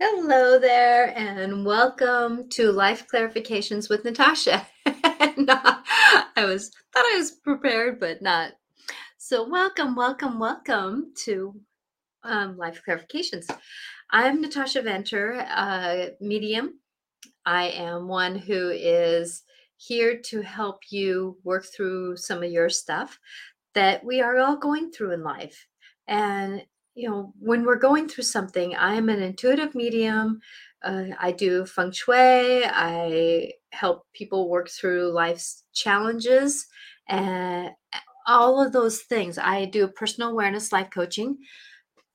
Hello there, and welcome to Life Clarifications with Natasha. I was thought I was prepared, but not. So, welcome, welcome, welcome to um, Life Clarifications. I'm Natasha Venter, a medium. I am one who is here to help you work through some of your stuff that we are all going through in life. And you know, when we're going through something, I'm an intuitive medium. Uh, I do feng shui. I help people work through life's challenges and all of those things. I do personal awareness life coaching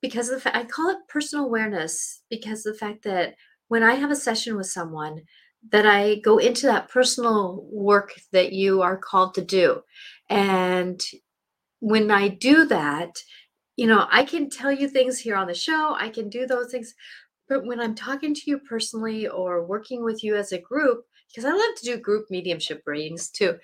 because of the fact I call it personal awareness because of the fact that when I have a session with someone, that I go into that personal work that you are called to do. And when I do that, you know, I can tell you things here on the show, I can do those things. But when I'm talking to you personally or working with you as a group, because I love to do group mediumship readings too,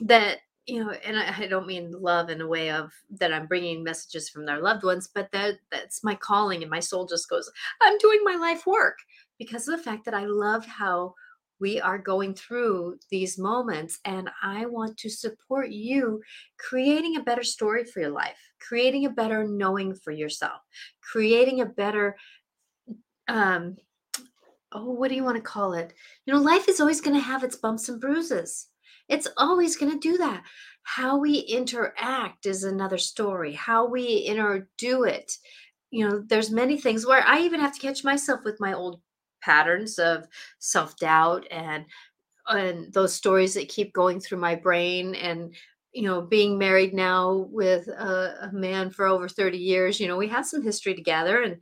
that, you know, and I, I don't mean love in a way of that I'm bringing messages from their loved ones, but that that's my calling and my soul just goes, I'm doing my life work because of the fact that I love how we are going through these moments and i want to support you creating a better story for your life creating a better knowing for yourself creating a better um oh what do you want to call it? You know life is always going to have its bumps and bruises. It's always going to do that. How we interact is another story. How we interdo it. You know there's many things where i even have to catch myself with my old patterns of self-doubt and and those stories that keep going through my brain and you know being married now with a, a, man for over 30 years you know we have some history together and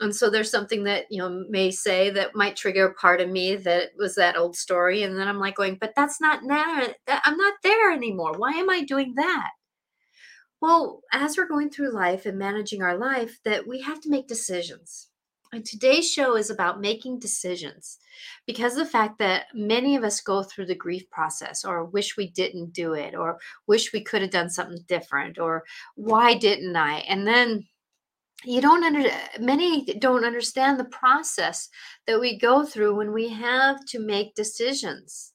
and so there's something that you know may say that might trigger a part of me that was that old story and then i'm like going but that's not now i'm not there anymore. Why am i doing that? Well as we're going through life and managing our life that we have to make decisions and today's show is about making decisions because of the fact that many of us go through the grief process or wish we didn't do it or wish we could have done something different or why didn't I? And then you don't under many don't understand the process that we go through when we have to make decisions.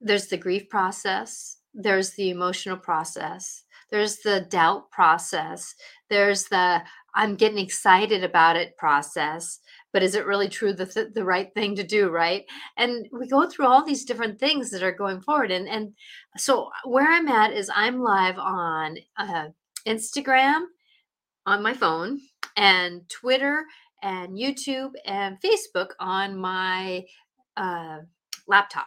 There's the grief process, there's the emotional process, there's the doubt process, there's the I'm getting excited about it process, but is it really true the th- the right thing to do, right? And we go through all these different things that are going forward, and and so where I'm at is I'm live on uh, Instagram on my phone and Twitter and YouTube and Facebook on my uh, laptop.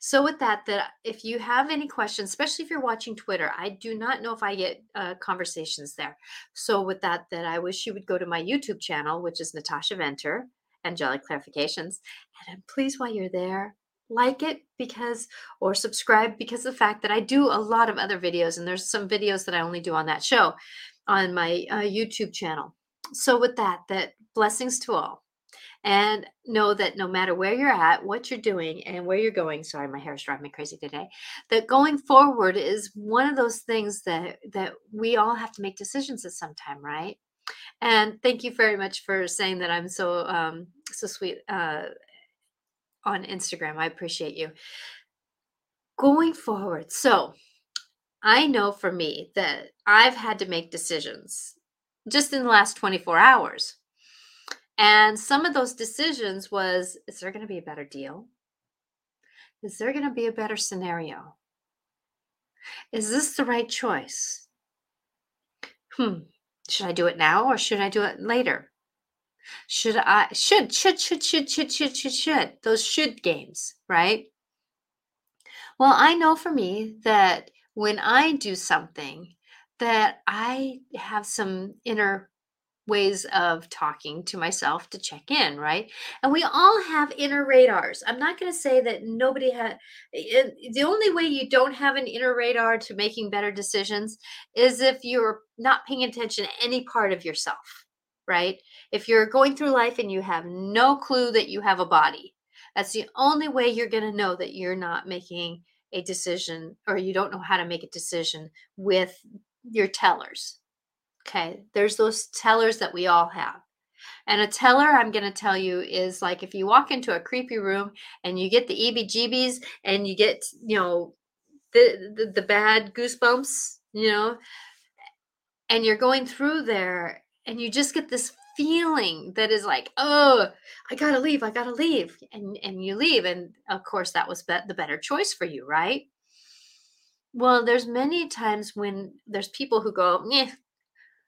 So with that, that if you have any questions, especially if you're watching Twitter, I do not know if I get uh, conversations there. So with that, that I wish you would go to my YouTube channel, which is Natasha Venter, Angelic Clarifications, and please, while you're there, like it because or subscribe because the fact that I do a lot of other videos, and there's some videos that I only do on that show on my uh, YouTube channel. So with that, that blessings to all and know that no matter where you're at, what you're doing, and where you're going, sorry, my hair is driving me crazy today, that going forward is one of those things that that we all have to make decisions at some time, right? And thank you very much for saying that I'm so um, so sweet uh, on Instagram. I appreciate you. Going forward, so I know for me that I've had to make decisions just in the last 24 hours and some of those decisions was is there going to be a better deal? Is there going to be a better scenario? Is this the right choice? Hmm. Should I do it now or should I do it later? Should I should should should should should should should should those should games, right? Well, I know for me that when I do something that I have some inner ways of talking to myself to check in, right? And we all have inner radars. I'm not going to say that nobody had eh, eh, the only way you don't have an inner radar to making better decisions is if you're not paying attention to any part of yourself, right? If you're going through life and you have no clue that you have a body, that's the only way you're going to know that you're not making a decision or you don't know how to make a decision with your tellers Okay, there's those tellers that we all have. And a teller, I'm going to tell you, is like if you walk into a creepy room and you get the EBGBs and you get, you know, the, the, the bad goosebumps, you know, and you're going through there and you just get this feeling that is like, oh, I gotta leave, I gotta leave, and and you leave, and of course that was be- the better choice for you, right? Well, there's many times when there's people who go, yeah,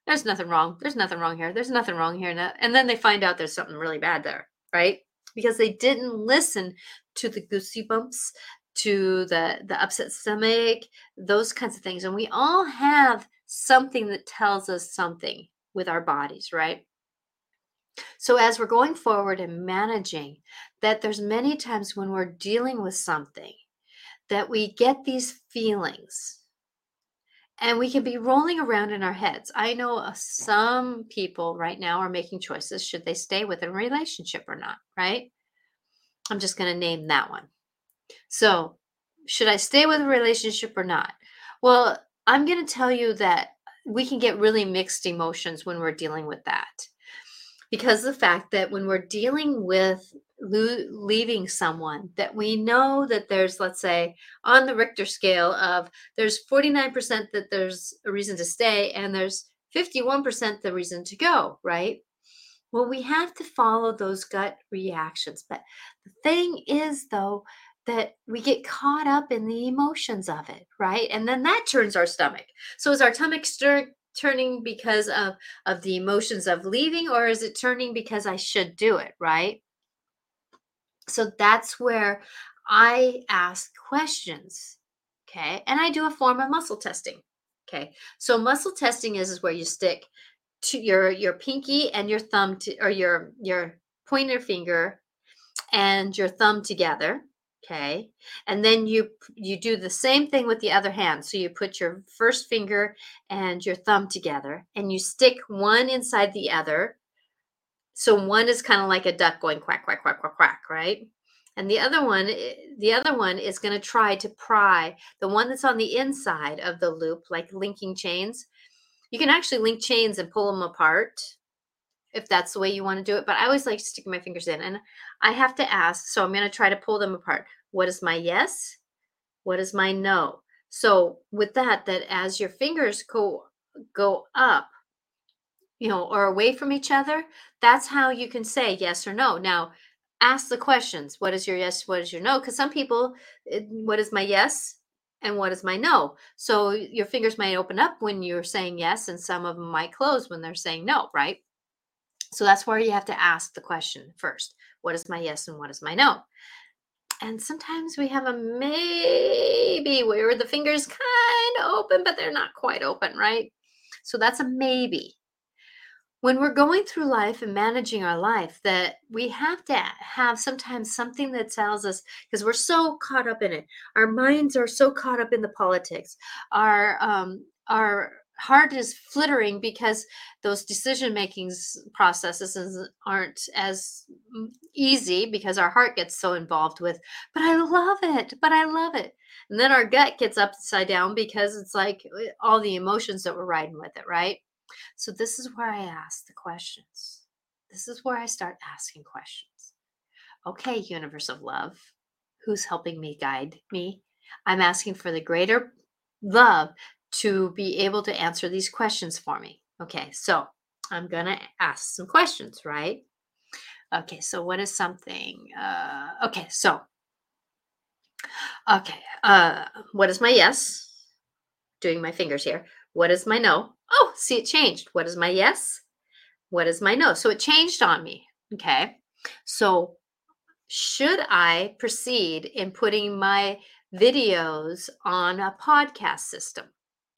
there's nothing wrong. There's nothing wrong here. There's nothing wrong here. And then they find out there's something really bad there, right? Because they didn't listen to the goosey bumps, to the the upset stomach, those kinds of things. And we all have something that tells us something with our bodies, right? So as we're going forward and managing that there's many times when we're dealing with something that we get these feelings and we can be rolling around in our heads. I know uh, some people right now are making choices should they stay with a relationship or not, right? I'm just going to name that one. So, should I stay with a relationship or not? Well, I'm going to tell you that we can get really mixed emotions when we're dealing with that because the fact that when we're dealing with lo- leaving someone that we know that there's let's say on the richter scale of there's 49% that there's a reason to stay and there's 51% the reason to go right? Well we have to follow those gut reactions but the thing is though that we get caught up in the emotions of it right? And then that turns our stomach. So is our stomach stir- turning because of of the emotions of leaving or is it turning because i should do it right so that's where I ask questions. Okay. And I do a form of muscle testing. Okay. So muscle testing is, is where you stick to your your pinky and your thumb to or your your pointer finger and your thumb together okay and then you you do the same thing with the other hand so you put your first finger and your thumb together and you stick one inside the other so one is kind of like a duck going quack, quack, quack, quack, quack, right? And the other one, eh, the other one is going to try to pry the one that's on the inside of the loop, like linking chains. You can actually link chains and pull them apart if that's the way you want to do it. But I always like sticking my fingers in and I have to ask. So I'm going to try to pull them apart. What is my yes? What is my no? So with that, that as your fingers go go up, you know, or away from each other, that's how you can say yes or no. Now, ask the questions. What is your yes? What is your no? Because some people, eh, what is my yes? And what is my no? So your fingers might open up when you're saying yes, and some of them might close when they're saying no, right? So that's where you have to ask the question first. What is my yes and what is my no? And sometimes we have a maybe where the fingers kind of open, but they're not quite open, right? So that's a maybe when we're going through life and managing our life that we have to have sometimes something that tells us because we're so caught up in it. Our minds are so caught up in the politics. Our um our heart is flittering because those decision making processes aren't as easy because our heart gets so involved with but i love it but i love it. And then our gut gets upside down because it's like eh, all the emotions that we're riding with it right so this is where I ask the questions. This is where I start asking questions. Okay, universe of love, who's helping me guide me? I'm asking for the greater love to be able to answer these questions for me. Okay, so I'm going to ask some questions, right? Okay, so what is something? Uh, okay, so, okay, uh, what is my yes? Doing my fingers here. What is my no? Oh, see, it changed. What is my yes? What is my no? So it changed on me. Okay. So should I proceed in putting my videos on a podcast system?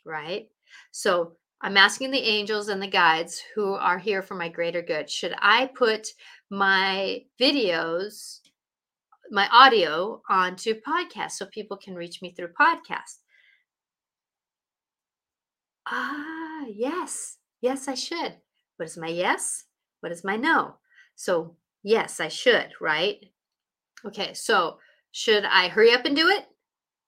Right. So I'm asking the angels and the guides who are here for my greater good. Should I put my videos, my audio onto podcast so people can reach me through podcast? Ah, yes. Yes, I should. What is my yes? What is my no? So, yes, I should, right? Okay, so should I hurry up and do it?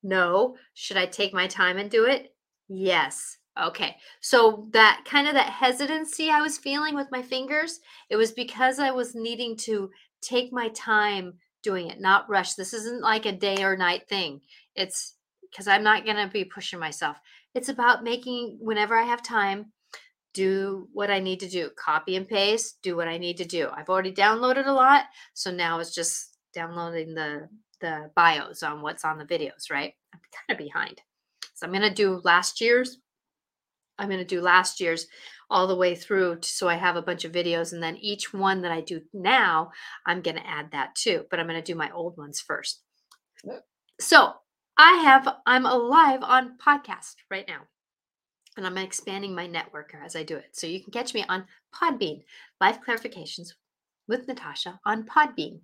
No. Should I take my time and do it? Yes. Okay. So that kind of that hesitancy I was feeling with my fingers, it was because I was needing to take my time doing it, not rush. This isn't like a day or night thing. It's because I'm not going to be pushing myself. It's about making whenever I have time, do what I need to do, copy and paste, do what I need to do. I've already downloaded a lot, so now it's just downloading the the bios on what's on the videos, right? I'm kind of behind. So I'm going to do last year's I'm going to do last year's all the way through so I have a bunch of videos and then each one that I do now I'm going to add that too but I'm going to do my old ones first. So, I have I'm alive on podcast right now. And I'm expanding my network as I do it. So you can catch me on Podbean, Life Clarifications with Natasha on Podbean.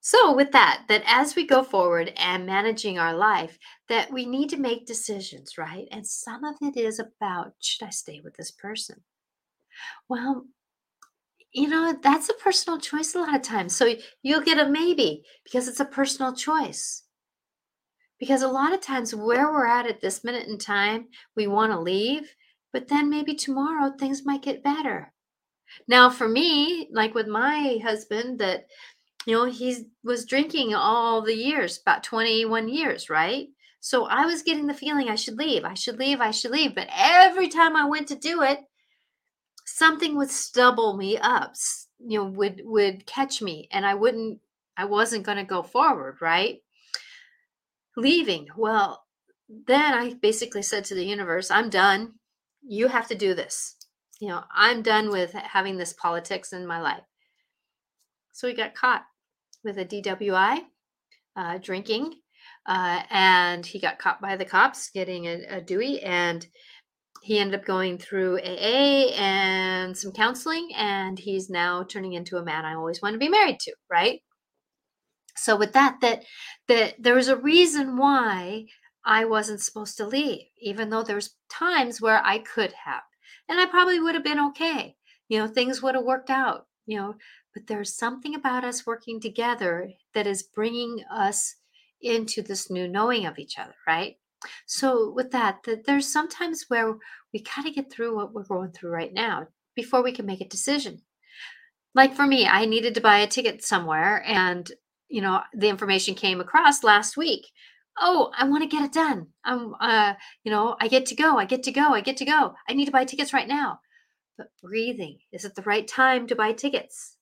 So with that, that as we go forward and managing our life, that we need to make decisions, right? And some of it is about should I stay with this person? Well, you know, that's a personal choice a lot of times. So you'll get a maybe because it's a personal choice. Because a lot of times where we're at at this minute in time, we want to leave, but then maybe tomorrow things might get better. Now, for me, like with my husband, that you know, he was drinking all the years, about 21 years, right? So I was getting the feeling I should leave, I should leave, I should leave. But every time I went to do it, something would stubble me up, you know, would would catch me and I wouldn't I wasn't going to go forward, right? Leaving. Well, then I basically said to the universe, I'm done. You have to do this. You know, I'm done with having this politics in my life. So he got caught with a DWI, uh, drinking, uh, and he got caught by the cops getting a, a Dewey, and he ended up going through AA and some counseling, and he's now turning into a man I always want to be married to, right? So with that, that that there was a reason why I wasn't supposed to leave, even though there's times where I could have, and I probably would have been okay. You know, things would have worked out. You know, but there's something about us working together that is bringing us into this new knowing of each other, right? So with that, that there's sometimes where we kind of get through what we're going through right now before we can make a decision. Like for me, I needed to buy a ticket somewhere and you know, the information came across last week. Oh, I want to get it done. I'm uh, you know, I get to go. I get to go. I get to go. I need to buy tickets right now. But breathing, is it the right time to buy tickets?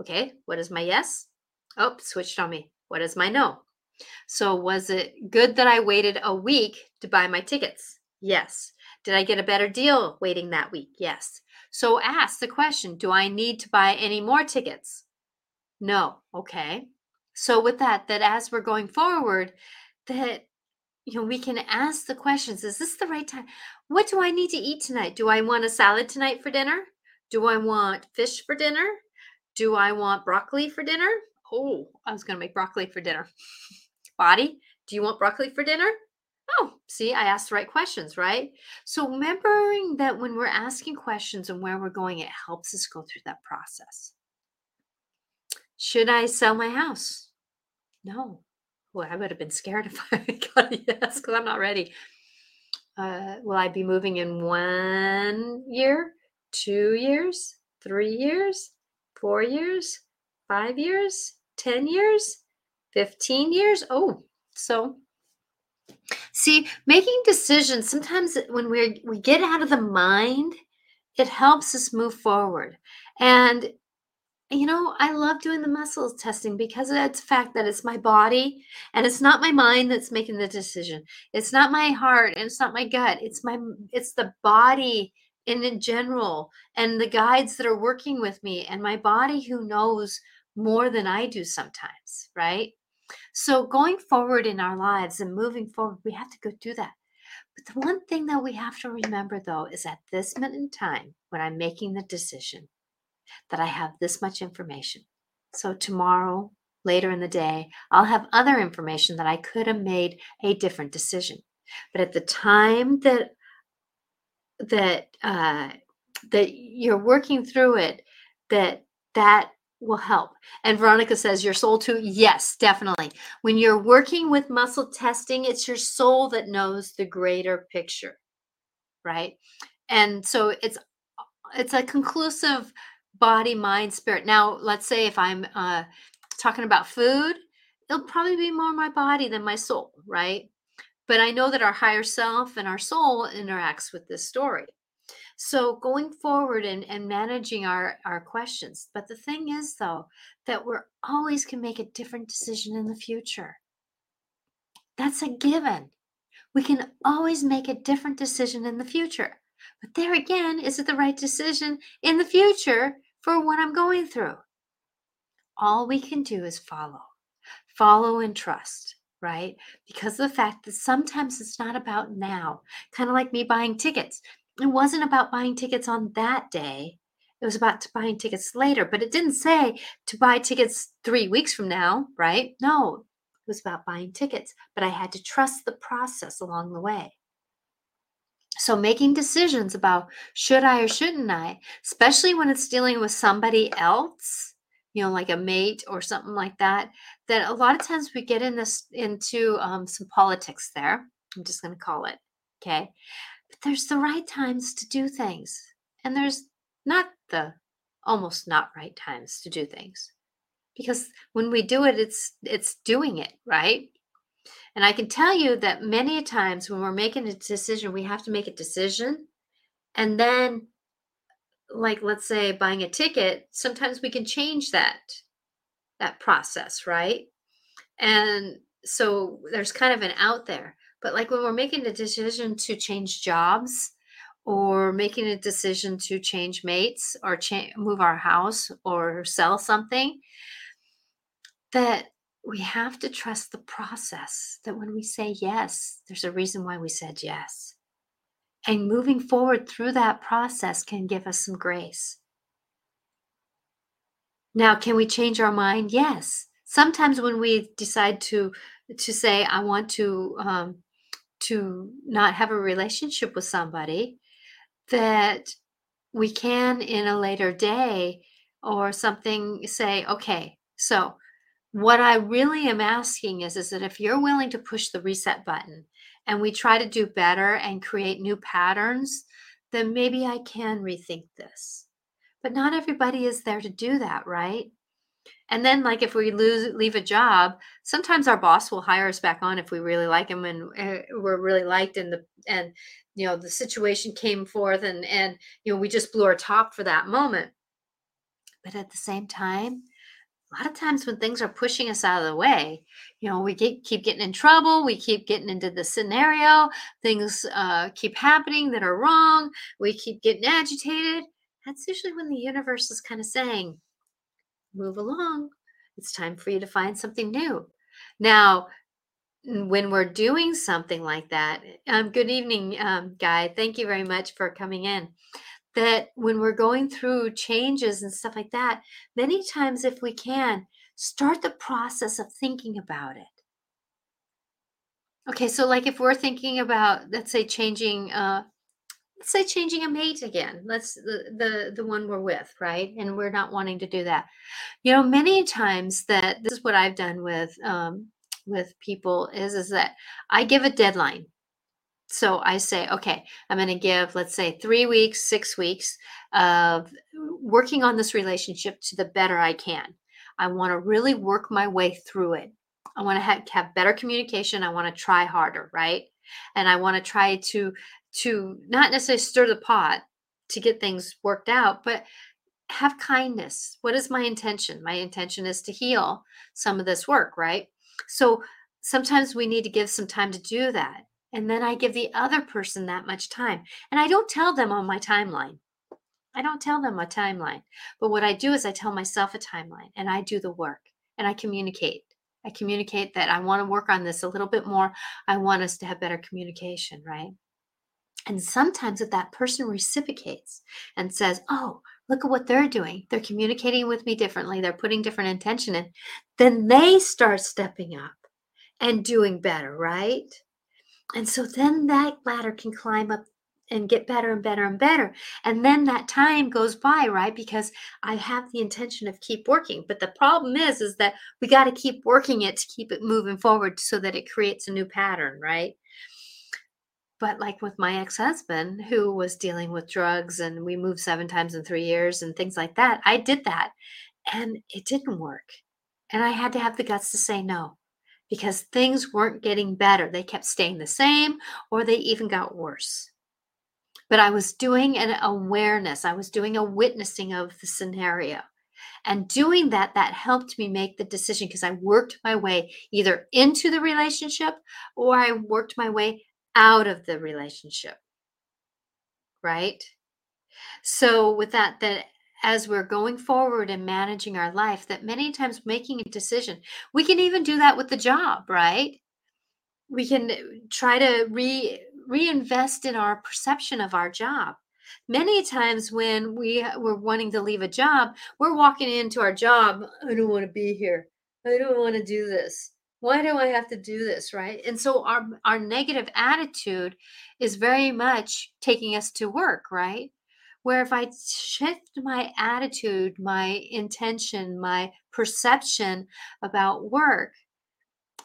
Okay, what is my yes? Oh, switched on me. What is my no? So, was it good that I waited a week to buy my tickets? Yes. Did I get a better deal waiting that week? Yes. So, ask the question Do I need to buy any more tickets? No. Okay. So, with that, that as we're going forward, that you know, we can ask the questions Is this the right time? What do I need to eat tonight? Do I want a salad tonight for dinner? Do I want fish for dinner? Do I want broccoli for dinner? Oh, I was going to make broccoli for dinner. Body, do you want broccoli for dinner? Oh, see, I asked the right questions, right? So, remembering that when we're asking questions and where we're going, it helps us go through that process. Should I sell my house? No. Well, I would have been scared if I got a yes because I'm not ready. Uh, will I be moving in one year, two years, three years? four years, five years, 10 years, 15 years. Oh, so see, making decisions sometimes when we we get out of the mind, it helps us move forward. And you know, I love doing the muscles testing because of the fact that it's my body and it's not my mind that's making the decision. It's not my heart and it's not my gut. It's my it's the body and in general and the guides that are working with me and my body who knows more than I do sometimes, right? So going forward in our lives and moving forward, we have to go do that. But the one thing that we have to remember though is at this minute in time when I'm making the decision that I have this much information. So tomorrow, later in the day, I'll have other information that I could have made a different decision. But at the time that that uh, that you're working through it that that will help and veronica says your soul too yes definitely when you're working with muscle testing it's your soul that knows the greater picture right? And so it's it's a conclusive body, mind, spirit. Now, let's say if I'm uh, talking about food, it'll probably be more my body than my soul, right? But I know that our higher self and our soul interacts with this story. So going forward and, and managing our, our questions. But the thing is, though, that we're always can make a different decision in the future. That's a given. We can always make a different decision in the future. But there again, is it the right decision in the future for what I'm going through? All we can do is follow, follow and trust, right? Because of the fact that sometimes it's not about now, kind of like me buying tickets it wasn't about buying tickets on that day. It was about buying tickets later, but it didn't say to buy tickets three weeks from now, right? No, it was about buying tickets, but I had to trust the process along the way. So, making decisions about should I or shouldn't I, especially when it's dealing with somebody else, you know, like a mate or something like that, that a lot of times we get in this into um, some politics there. I'm just going to call it. Okay. But there's the right times to do things, and there's not the almost not right times to do things. Because when we do it, it's it's doing it, right? And I can tell you that many times when we're making a decision, we have to make a decision. And then, like let's say buying a ticket, sometimes we can change that that process, right? And so there's kind of an out there. But like when we're making a decision to change jobs or making a decision to change mates or cha- move our house or sell something, that we have to trust the process. That when we say yes, there's a reason why we said yes. And moving forward through that process can give us some grace. Now, can we change our mind? Yes. Sometimes when we decide to to say, I want to um, to not have a relationship with somebody that we can in a later day or something say okay so what i really am asking is is that if you're willing to push the reset button and we try to do better and create new patterns then maybe i can rethink this but not everybody is there to do that right and then, like, if we lose leave a job, sometimes our boss will hire us back on if we really like him and uh, we're really liked, and the and you know the situation came forth, and and you know we just blew our top for that moment. But at the same time, a lot of times when things are pushing us out of the way, you know, we get, keep getting in trouble, we keep getting into the scenario, things uh, keep happening that are wrong, we keep getting agitated. That's usually when the universe is kind of saying, move along. It's time for you to find something new. Now, when we're doing something like that, um, good evening, um, Guy. Thank you very much for coming in. That when we're going through changes and stuff like that, many times, if we can, start the process of thinking about it. Okay, so like if we're thinking about, let's say, changing uh, let's say changing a mate again let's the, the the one we're with right and we're not wanting to do that you know many times that this is what i've done with um with people is is that i give a deadline so i say okay i'm going to give let's say three weeks six weeks of working on this relationship to the better i can i want to really work my way through it i want to have, have better communication i want to try harder right and i want to try to to not necessarily stir the pot to get things worked out, but have kindness. What is my intention? My intention is to heal some of this work, right? So sometimes we need to give some time to do that. And then I give the other person that much time. And I don't tell them on my timeline. I don't tell them a timeline. But what I do is I tell myself a timeline and I do the work and I communicate. I communicate that I want to work on this a little bit more. I want us to have better communication, right? And sometimes if that person reciprocates and says, Oh, look at what they're doing, they're communicating with me differently, they're putting different intention in, then they start stepping up and doing better, right? And so then that ladder can climb up and get better and better and better. And then that time goes by, right? Because I have the intention of keep working. But the problem is, is that we got to keep working it to keep it moving forward so that it creates a new pattern, right? but like with my ex-husband who was dealing with drugs and we moved seven times in three years and things like that i did that and it didn't work and i had to have the guts to say no because things weren't getting better they kept staying the same or they even got worse but i was doing an awareness i was doing a witnessing of the scenario and doing that that helped me make the decision because i worked my way either into the relationship or i worked my way out of the relationship. Right? So, with that, that as we're going forward and managing our life, that many times making a decision, we can even do that with the job, right? We can uh, try to re reinvest in our perception of our job. Many times when we were wanting to leave a job, we're walking into our job, I don't want to be here. I don't want to do this why do i have to do this right and so our our negative attitude is very much taking us to work right where if i shift my attitude my intention my perception about work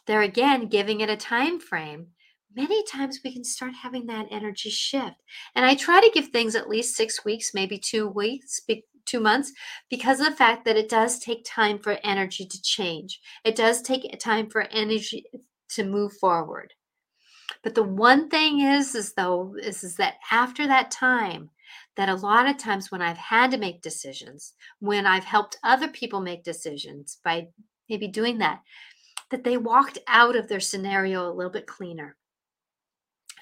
there again giving it a time frame many times we can start having that energy shift and i try to give things at least six weeks maybe two weeks two months because of the fact that it does take time for energy to change. It does take time for energy to move forward. But the one thing is, is though, is, is that after that time, that a lot of times when I've had to make decisions, when I've helped other people make decisions by maybe doing that, that they walked out of their scenario a little bit cleaner.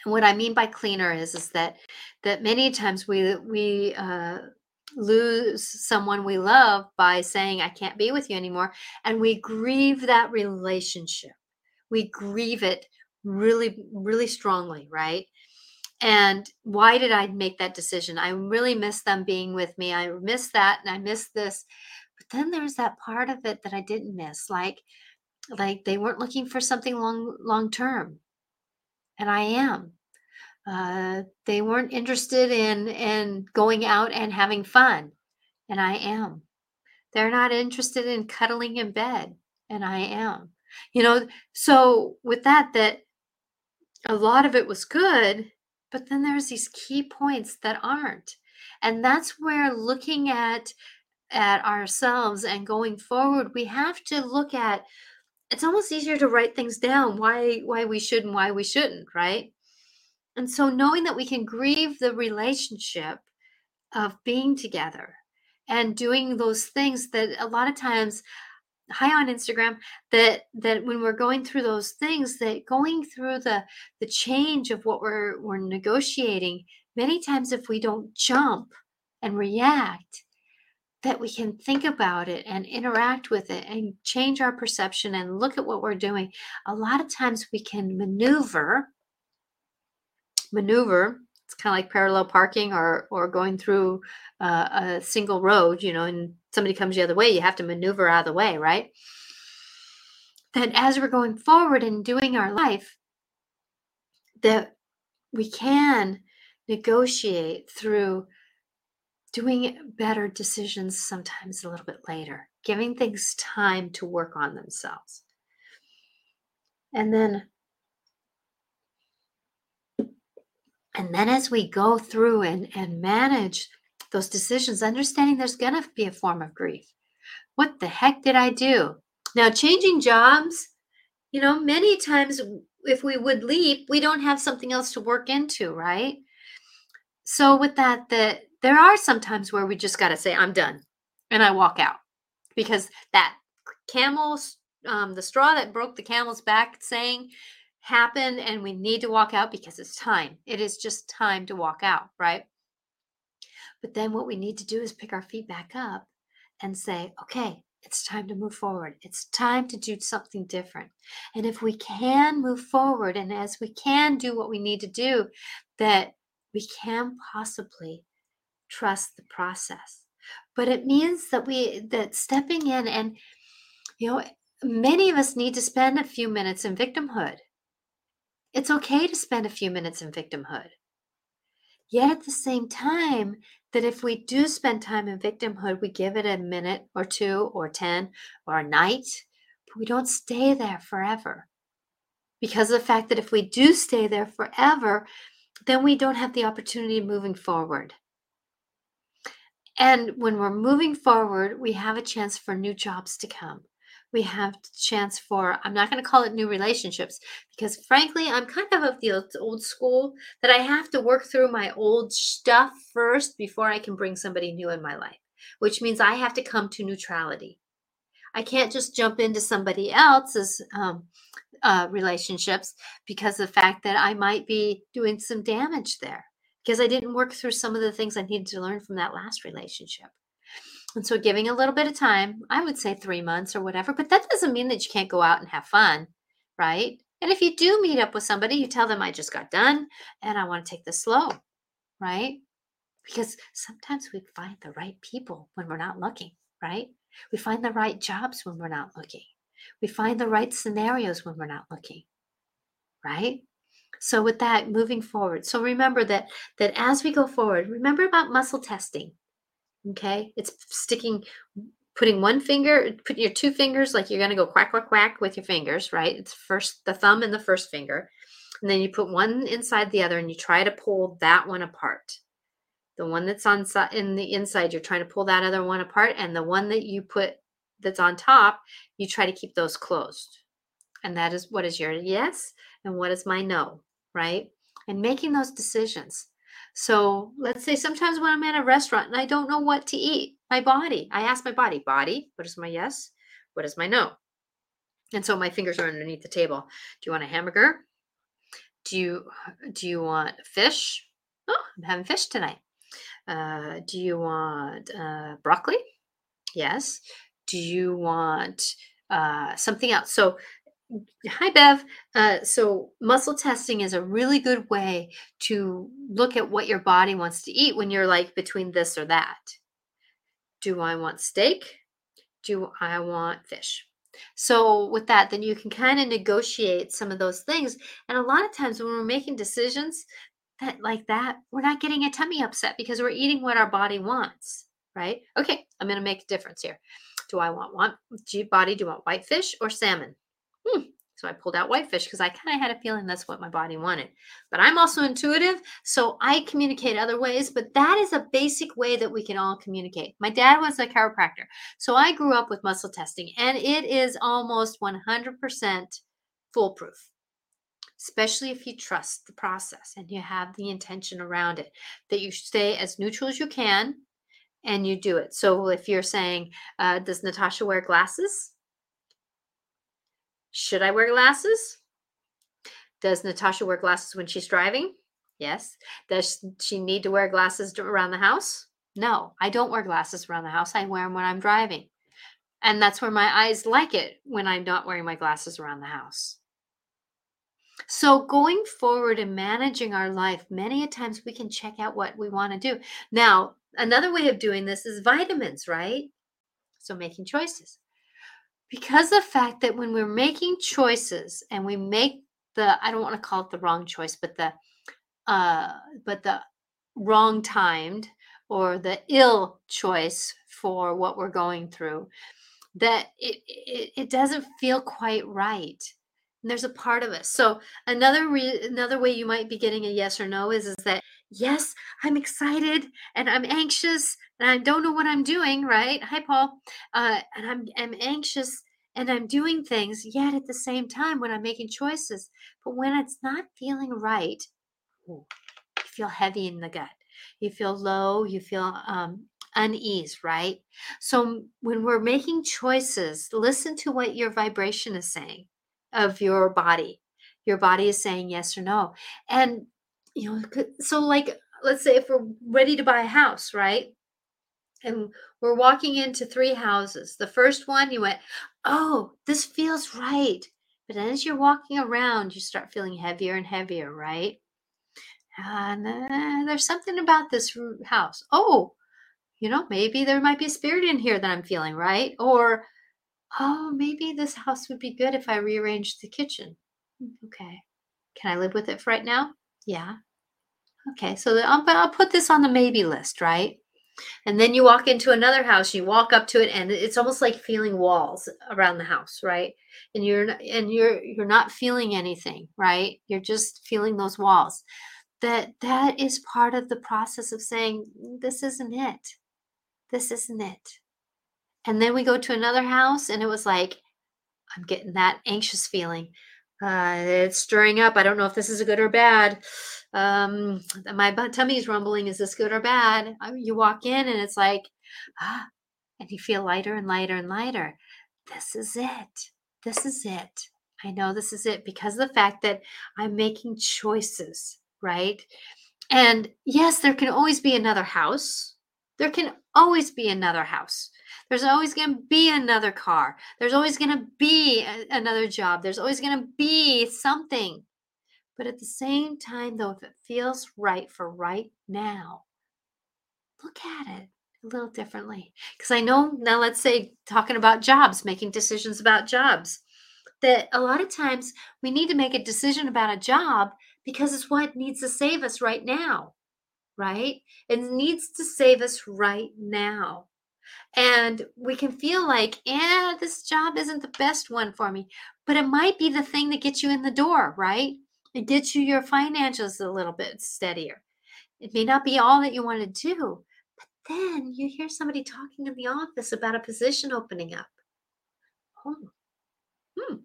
And what I mean by cleaner is, is that that many times we we uh, lose someone we love by saying, I can't be with you anymore. And we grieve that relationship. We grieve it really, really strongly, right? And why did I make that decision? I really miss them being with me. I miss that and I miss this. But then there's that part of it that I didn't miss. Like, like they weren't looking for something long long term. And I am. Uh, they weren't interested in in going out and having fun, and I am. They're not interested in cuddling in bed, and I am. You know, so with that, that a lot of it was good, but then there's these key points that aren't, and that's where looking at at ourselves and going forward, we have to look at. It's almost easier to write things down why why we should and why we shouldn't, right? And so knowing that we can grieve the relationship of being together and doing those things that a lot of times high on Instagram that that when we're going through those things that going through the the change of what we're we're negotiating many times if we don't jump and react that we can think about it and interact with it and change our perception and look at what we're doing. A lot of times we can maneuver maneuver it's kind of like parallel parking or or going through uh, a single road you know and somebody comes the other way you have to maneuver out of the way right? That as we're going forward and doing our life that we can negotiate through doing better decisions sometimes a little bit later giving things time to work on themselves. And then And then as we go through and, and manage those decisions, understanding there's going to be a form of grief. What the heck did I do? Now, changing jobs, you know, many times if we would leap, we don't have something else to work into, right? So with that, that there are some times where we just got to say, I'm done. And I walk out because that camel's, um, the straw that broke the camel's back saying happen and we need to walk out because it's time. It is just time to walk out, right? But then what we need to do is pick our feet back up and say, okay, it's time to move forward. It's time to do something different. And if we can move forward and as we can do what we need to do, that we can possibly trust the process. But it means that we that stepping in and you know many of us need to spend a few minutes in victimhood it's okay to spend a few minutes in victimhood. Yet at the same time, that if we do spend time in victimhood, we give it a minute or two or 10 or a night, but we don't stay there forever. Because of the fact that if we do stay there forever, then we don't have the opportunity of moving forward. And when we're moving forward, we have a chance for new jobs to come. We have chance for, I'm not going to call it new relationships because frankly, I'm kind of of the old school that I have to work through my old stuff first before I can bring somebody new in my life, which means I have to come to neutrality. I can't just jump into somebody else's um, uh, relationships because of the fact that I might be doing some damage there because I didn't work through some of the things I needed to learn from that last relationship. And so, giving a little bit of time, I would say three months or whatever, but that doesn't mean that you can't go out and have fun, right? And if you do meet up with somebody, you tell them, I just got done and I want to take this slow, right? Because sometimes we find the right people when we're not looking, right? We find the right jobs when we're not looking. We find the right scenarios when we're not looking, right? So with that, moving forward. So remember that that as we go forward, remember about muscle testing. Okay, it's sticking, putting one finger, put your two fingers like you're going to go quack quack quack with your fingers, right? It's first the thumb and the first finger, and then you put one inside the other, and you try to pull that one apart. The one that's on in the inside, you're trying to pull that other one apart, and the one that you put that's on top, you try to keep those closed. And that is what is your yes and what is my no, right? And making those decisions. So let's say sometimes when I'm at a restaurant and I don't know what to eat, my body, I ask my body, body, what is my yes? What is my no? And so my fingers are underneath the table. Do you want a hamburger? Do you do you want fish? Oh, I'm having fish tonight. Uh, do you want uh, broccoli? Yes do you want uh, something else? So, hi, Bev. Uh, so, muscle testing is a really good way to look at what your body wants to eat when you're like between this or that. Do I want steak? Do I want fish? So, with that, then you can kind of negotiate some of those things. And a lot of times when we're making decisions that like that, we're not getting a tummy upset because we're eating what our body wants, right? Okay, I'm going to make a difference here. Do I want one body? Do you want whitefish or salmon? So I pulled out whitefish because I kind of had a feeling that's what my body wanted. But I'm also intuitive, so I communicate other ways. But that is a basic way that we can all communicate. My dad was a chiropractor, so I grew up with muscle testing, and it is almost 100% foolproof especially if you trust the process and you have the intention around it that you stay as neutral as you can and you do it. So if you're saying, uh, does Natasha wear glasses? Should I wear glasses? Does Natasha wear glasses when she's driving? Yes. Does she need to wear glasses around the house? No, I don't wear glasses around the house. I wear them when I'm driving. And that's where my eyes like it when I'm not wearing my glasses around the house. So, going forward and managing our life, many a times we can check out what we want to do. Now, another way of doing this is vitamins, right? So making choices. Because the fact that when we're making choices and we make the I don't want to call it the wrong choice, but the uh but the wrong timed or the ill choice for what we're going through that it, it, it doesn't feel quite right. And there's a part of us so another re- another way you might be getting a yes or no is is that yes, I'm excited and I'm anxious and I don't know what I'm doing, right? Hi, Paul. Uh, and I'm, I'm anxious and I'm doing things, yet at the same time, when I'm making choices, but when it's not feeling right, you feel heavy in the gut. You feel low, you feel um, unease, right? So when we're making choices, listen to what your vibration is saying of your body. Your body is saying yes or no. And you know so like let's say if we're ready to buy a house right? And we're walking into three houses. The first one you went oh this feels right. But as you're walking around you start feeling heavier and heavier right? And uh, there's something about this house. Oh you know maybe there might be a spirit in here that i'm feeling right? Or oh maybe this house would be good if i rearranged the kitchen. Hmm, okay. Can i live with it for right now yeah. Okay, so I'll, I'll put this on the maybe list, right? And then you walk into another house, you walk up to it, and it's almost like feeling walls around the house, right? And you're and you're you're not feeling anything, right? You're just feeling those walls. that that is part of the process of saying this isn't it this isn't it and then we go to another house and it was like i'm getting that anxious feeling uh, it's stirring up i don't know if this is a good or bad um, my tummy's rumbling is this good or bad you walk in and it's like ah, and you feel lighter and lighter and lighter this is it this is it i know this is it because of the fact that i'm making choices right? And yes, there can always be another house. There can always be another house. There's always going to be another car. There's always going to be a, another job. There's always going to be something. But at the same time, though, if it feels right for right now, look at it a little differently. Because I know now, let's say, talking about jobs, making decisions about jobs, that a lot of times we need to make a decision about a job because it's what needs to save us right now, right? It needs to save us right now. And we can feel like, yeah, this job isn't the best one for me, but it might be the thing that gets you in the door, right? It gets you your financials a little bit steadier. It may not be all that you want to do, but then you hear somebody talking in the office about a position opening up. Oh, hmm,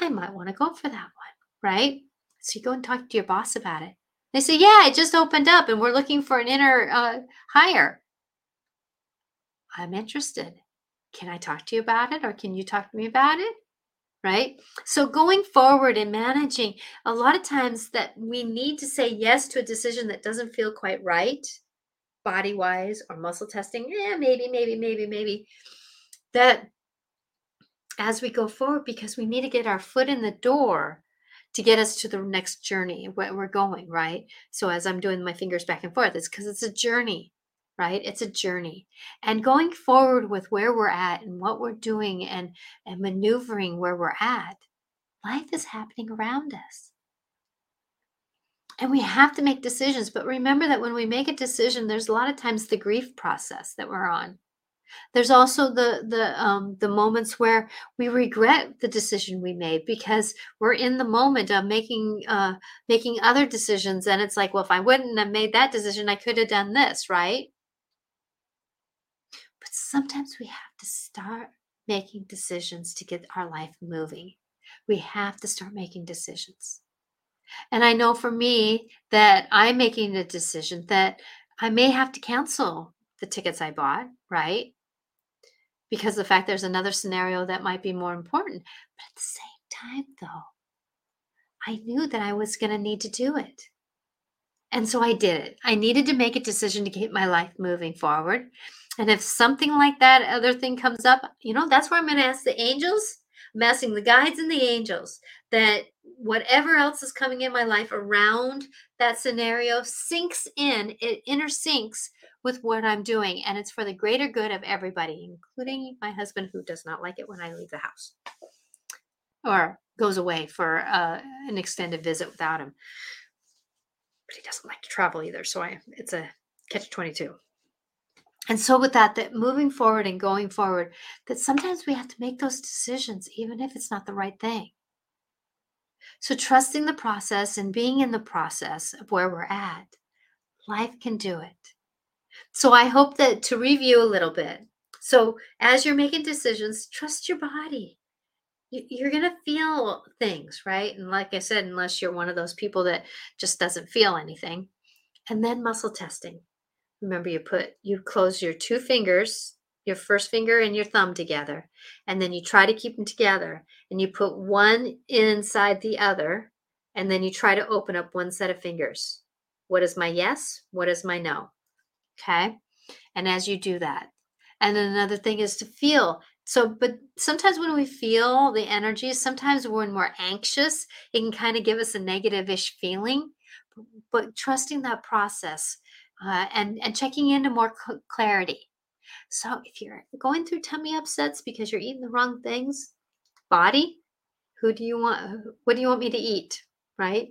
I might want to go for that one, right? So you go and talk to your boss about it. They say, Yeah, it just opened up and we're looking for an inner uh, hire. I'm interested. Can I talk to you about it or can you talk to me about it? Right? So going forward and managing, a lot of times that we need to say yes to a decision that doesn't feel quite right, body wise or muscle testing. Yeah, maybe, maybe, maybe, maybe. That as we go forward, because we need to get our foot in the door to get us to the next journey where we're going, right? So as I'm doing my fingers back and forth, it's because it's a journey, right? It's a journey. And going forward with where we're at and what we're doing and, and maneuvering where we're at, life is happening around us. And we have to make decisions. But remember that when we make a decision, there's a lot of times the grief process that we're on there's also the the um, the moments where we regret the decision we made because we're in the moment of making uh, making other decisions, and it's like, well, if I wouldn't have made that decision, I could have done this, right? Sometimes we have to start making decisions to get our life moving. We have to start making decisions. And I know for me that I'm making a decision that I may have to cancel the tickets I bought, right? because the fact there's another scenario that might be more important. But at the same time, though, I knew that I was going to need to do it. And so I did it. I needed to make a decision to keep my life moving forward. And if something like that other thing comes up, you know, that's where I'm going to ask the angels. I'm asking the guides and the angels that whatever else is coming in my life around that scenario sinks in, it intersyncs with what I'm doing. And it's for the greater good of everybody, including my husband, who does not like it when I leave the house or goes away for uh, an extended visit without him. But he doesn't like to travel either. So I, it's a catch 22. And so with that, that moving forward and going forward, that sometimes we have to make those decisions, even if it's not the right thing. So trusting the process and being in the process of where we're at, life can do it. So I hope that to review a little bit. So as you're making decisions, trust your body. You're going to feel things, right? And like I said, unless you're one of those people that just doesn't feel anything. And then muscle testing. Remember, you put, you close your two fingers, your first finger and your thumb together, and then you try to keep them together. And you put one inside the other, and then you try to open up one set of fingers. What is my yes? What is my no? Okay. And as you do that, and then another thing is to feel. So, but sometimes when we feel the energy, sometimes when we're more anxious, it can kind of give us a negative ish feeling. But trusting that process uh, and, and checking into more cl- clarity. So, if you're going through tummy upsets because you're eating the wrong things, body, who do you want? What do you want me to eat? Right?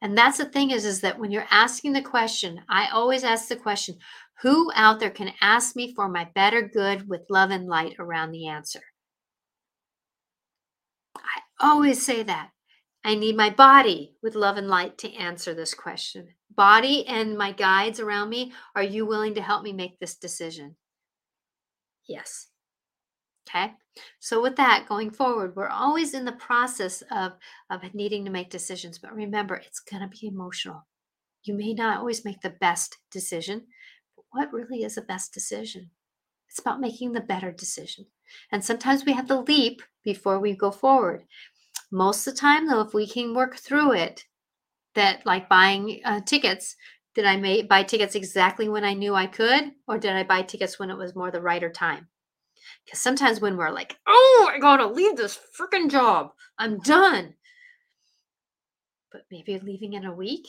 And that's the thing is, is that when you're asking the question, I always ask the question, who out there can ask me for my better good with love and light around the answer? I always say that. I need my body with love and light to answer this question. Body and my guides around me, are you willing to help me make this decision? Yes. Okay. So with that going forward, we're always in the process of, of needing to make decisions. But remember, it's going to be emotional. You may not always make the best decision, but what really is the best decision? It's about making the better decision. And sometimes we have to leap before we go forward. Most of the time, though, if we can work through it, that like buying uh, tickets, did I may, buy tickets exactly when I knew I could, or did I buy tickets when it was more the righter time? Because sometimes when we're like, oh, I gotta leave this freaking job, I'm done. But maybe leaving in a week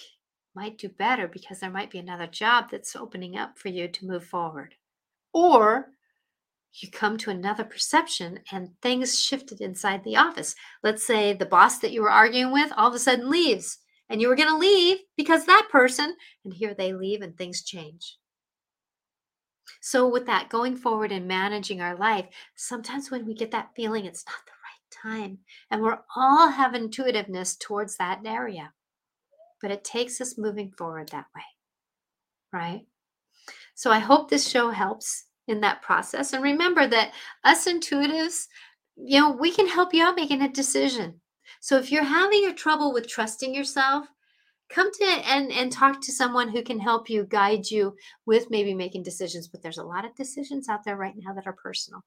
might do better because there might be another job that's opening up for you to move forward. Or you come to another perception and things shifted inside the office. Let's say the boss that you were arguing with all of a sudden leaves and you were going to leave because that person, and here they leave and things change. So, with that, going forward and managing our life, sometimes when we get that feeling it's not the right time, and we're all have intuitiveness towards that area, but it takes us moving forward that way, right? So, I hope this show helps in that process. And remember that us intuitives, you know, we can help you out making a decision. So, if you're having your trouble with trusting yourself, come to and and talk to someone who can help you guide you with maybe making decisions. But there's a lot of decisions out there right now that are personal.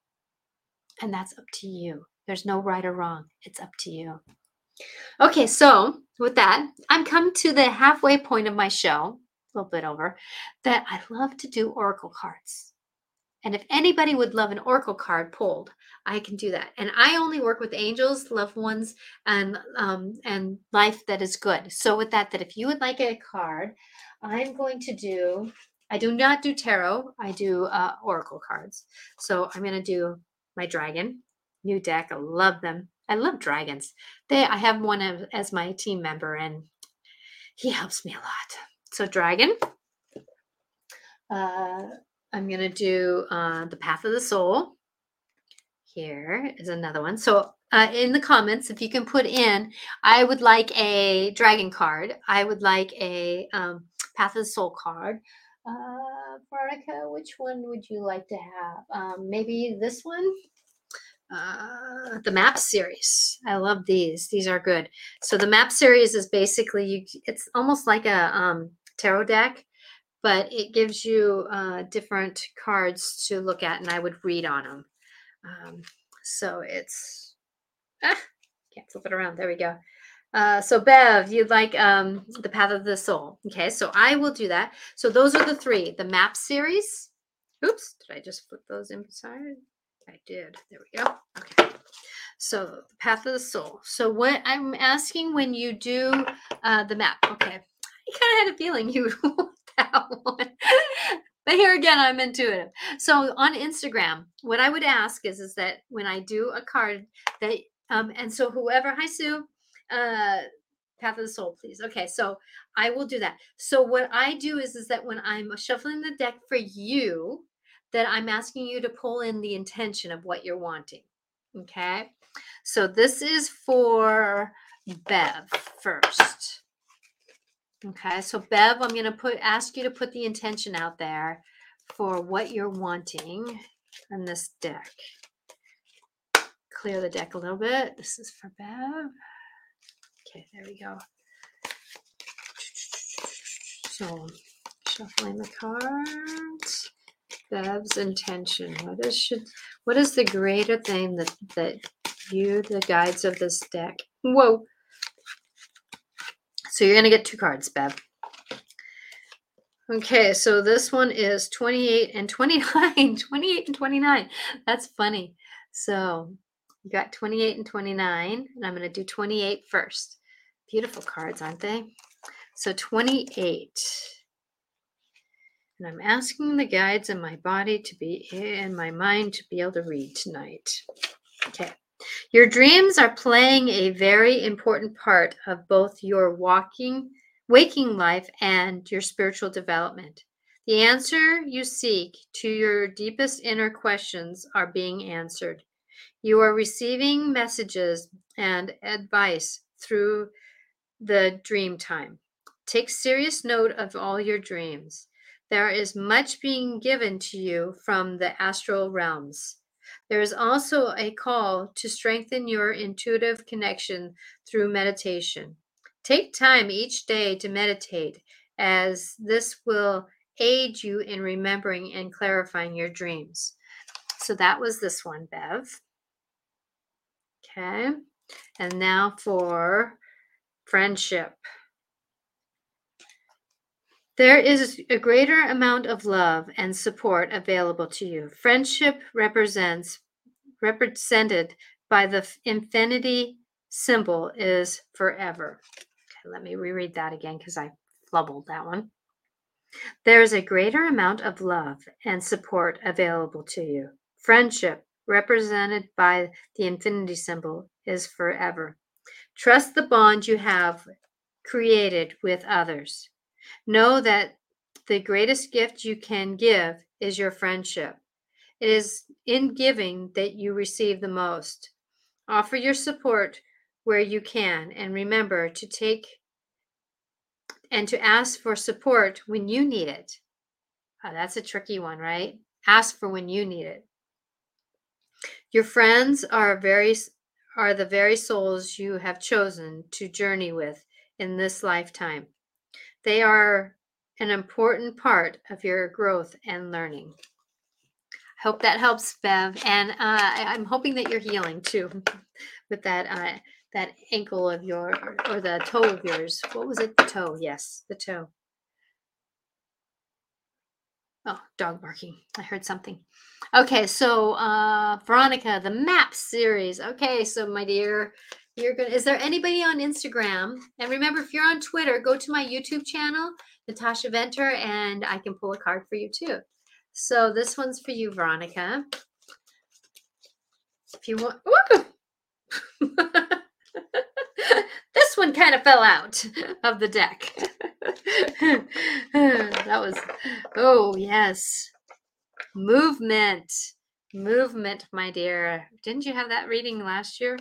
And that's up to you. There's no right or wrong. It's up to you. Okay so with that i'm come to the halfway point of my show a little bit over that i love to do oracle cards and if anybody would love an oracle card pulled, I can do that. And I only work with angels, loved ones, and um, and life that is good. So with that, that if you would like a card, I'm going to do. I do not do tarot. I do uh, oracle cards. So I'm going to do my dragon new deck. I love them. I love dragons. They. I have one as, as my team member, and he helps me a lot. So dragon. Uh, I'm going to do uh, the Path of the Soul. Here is another one. So uh, in the comments, if you can put in, I would like a dragon card. I would like a um, Path of the Soul card. Uh, Veronica, which one would you like to have? Um, maybe this one? Uh, the map series. I love these. These are good. So the map series is basically you. It's almost like a um, tarot deck, but it gives you uh, different cards to look at, and I would read on them. Um, so it's ah, can't flip it around. There we go. Uh, so Bev, you'd like um, the Path of the Soul. Okay, so I will do that. So those are the three: the map series. Oops, did I just flip those inside? I did. There we go. Okay. So the Path of the Soul. So what I'm asking when you do uh, the map. Okay, I kind of had a feeling you one. but here again, I'm intuitive. So on Instagram, what I would ask is, is that when I do a card that, um, and so whoever, hi Sue, uh, Path of the Soul, please. Okay, so I will do that. So what I do is, is that when I'm shuffling the deck for you, that I'm asking you to pull in the intention of what you're wanting. Okay, so this is for Bev first. Okay, so Bev, I'm going to put ask you to put the intention out there for what you're wanting on this deck. Clear the deck a little bit. This is for Bev. Okay, there we go. So, shuffling the cards. Bev's intention. What is should what is the greater thing that that you, the guides of this deck? Whoa, so you're going to get two cards, Bev. Okay, so this one is 28 and 29. 28 and 29. That's funny. So you got 28 and 29, and I'm going to do 28 first. Beautiful cards, aren't they? So 28. And I'm asking the guides in my body to be in my mind to be able to read tonight. Okay. Your dreams are playing a very important part of both your walking, waking life and your spiritual development. The answer you seek to your deepest inner questions are being answered. You are receiving messages and advice through the dream time. Take serious note of all your dreams. There is much being given to you from the astral realms. There is also a call to strengthen your intuitive connection through meditation. Take time each day to meditate, as this will aid you in remembering and clarifying your dreams. So that was this one, Bev. Okay. And now for friendship. There is a greater amount of love and support available to you. Friendship represents represented by the infinity symbol is forever. Okay, let me reread that again because I flubbled that one. There is a greater amount of love and support available to you. Friendship, represented by the infinity symbol, is forever. Trust the bond you have created with others. Know that the greatest gift you can give is your friendship. It is in giving that you receive the most. Offer your support where you can and remember to take and to ask for support when you need it. Oh, that's a tricky one, right? Ask for when you need it. Your friends are very are the very souls you have chosen to journey with in this lifetime. They are an important part of your growth and learning. I hope that helps, Bev. And uh, I'm hoping that you're healing too with that uh, that ankle of your or the toe of yours. What was it? The toe. Yes, the toe. Oh, dog barking. I heard something. Okay, so uh Veronica, the map series. Okay, so my dear, you're gonna is there anybody on Instagram? And remember, if you're on Twitter, go to my YouTube channel, Natasha Venter, and I can pull a card for you too. So this one's for you, Veronica. If you want this one kind of fell out of the deck. that was oh yes. Movement. Movement, my dear. Didn't you have that reading last year?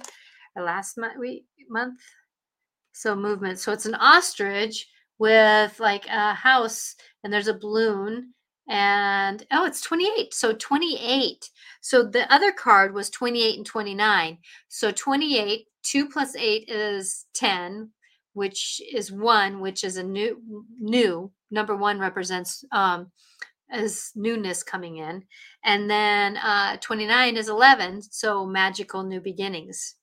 Last month, we, month. So movement. So it's an ostrich with like a house, and there's a balloon, and oh, it's 28. So 28. So the other card was 28 and 29. So 28, 2 plus 8 is 10, which is 1, which is a new new. Number 1 represents um as newness coming in. And then uh 29 is 11, so magical new beginnings.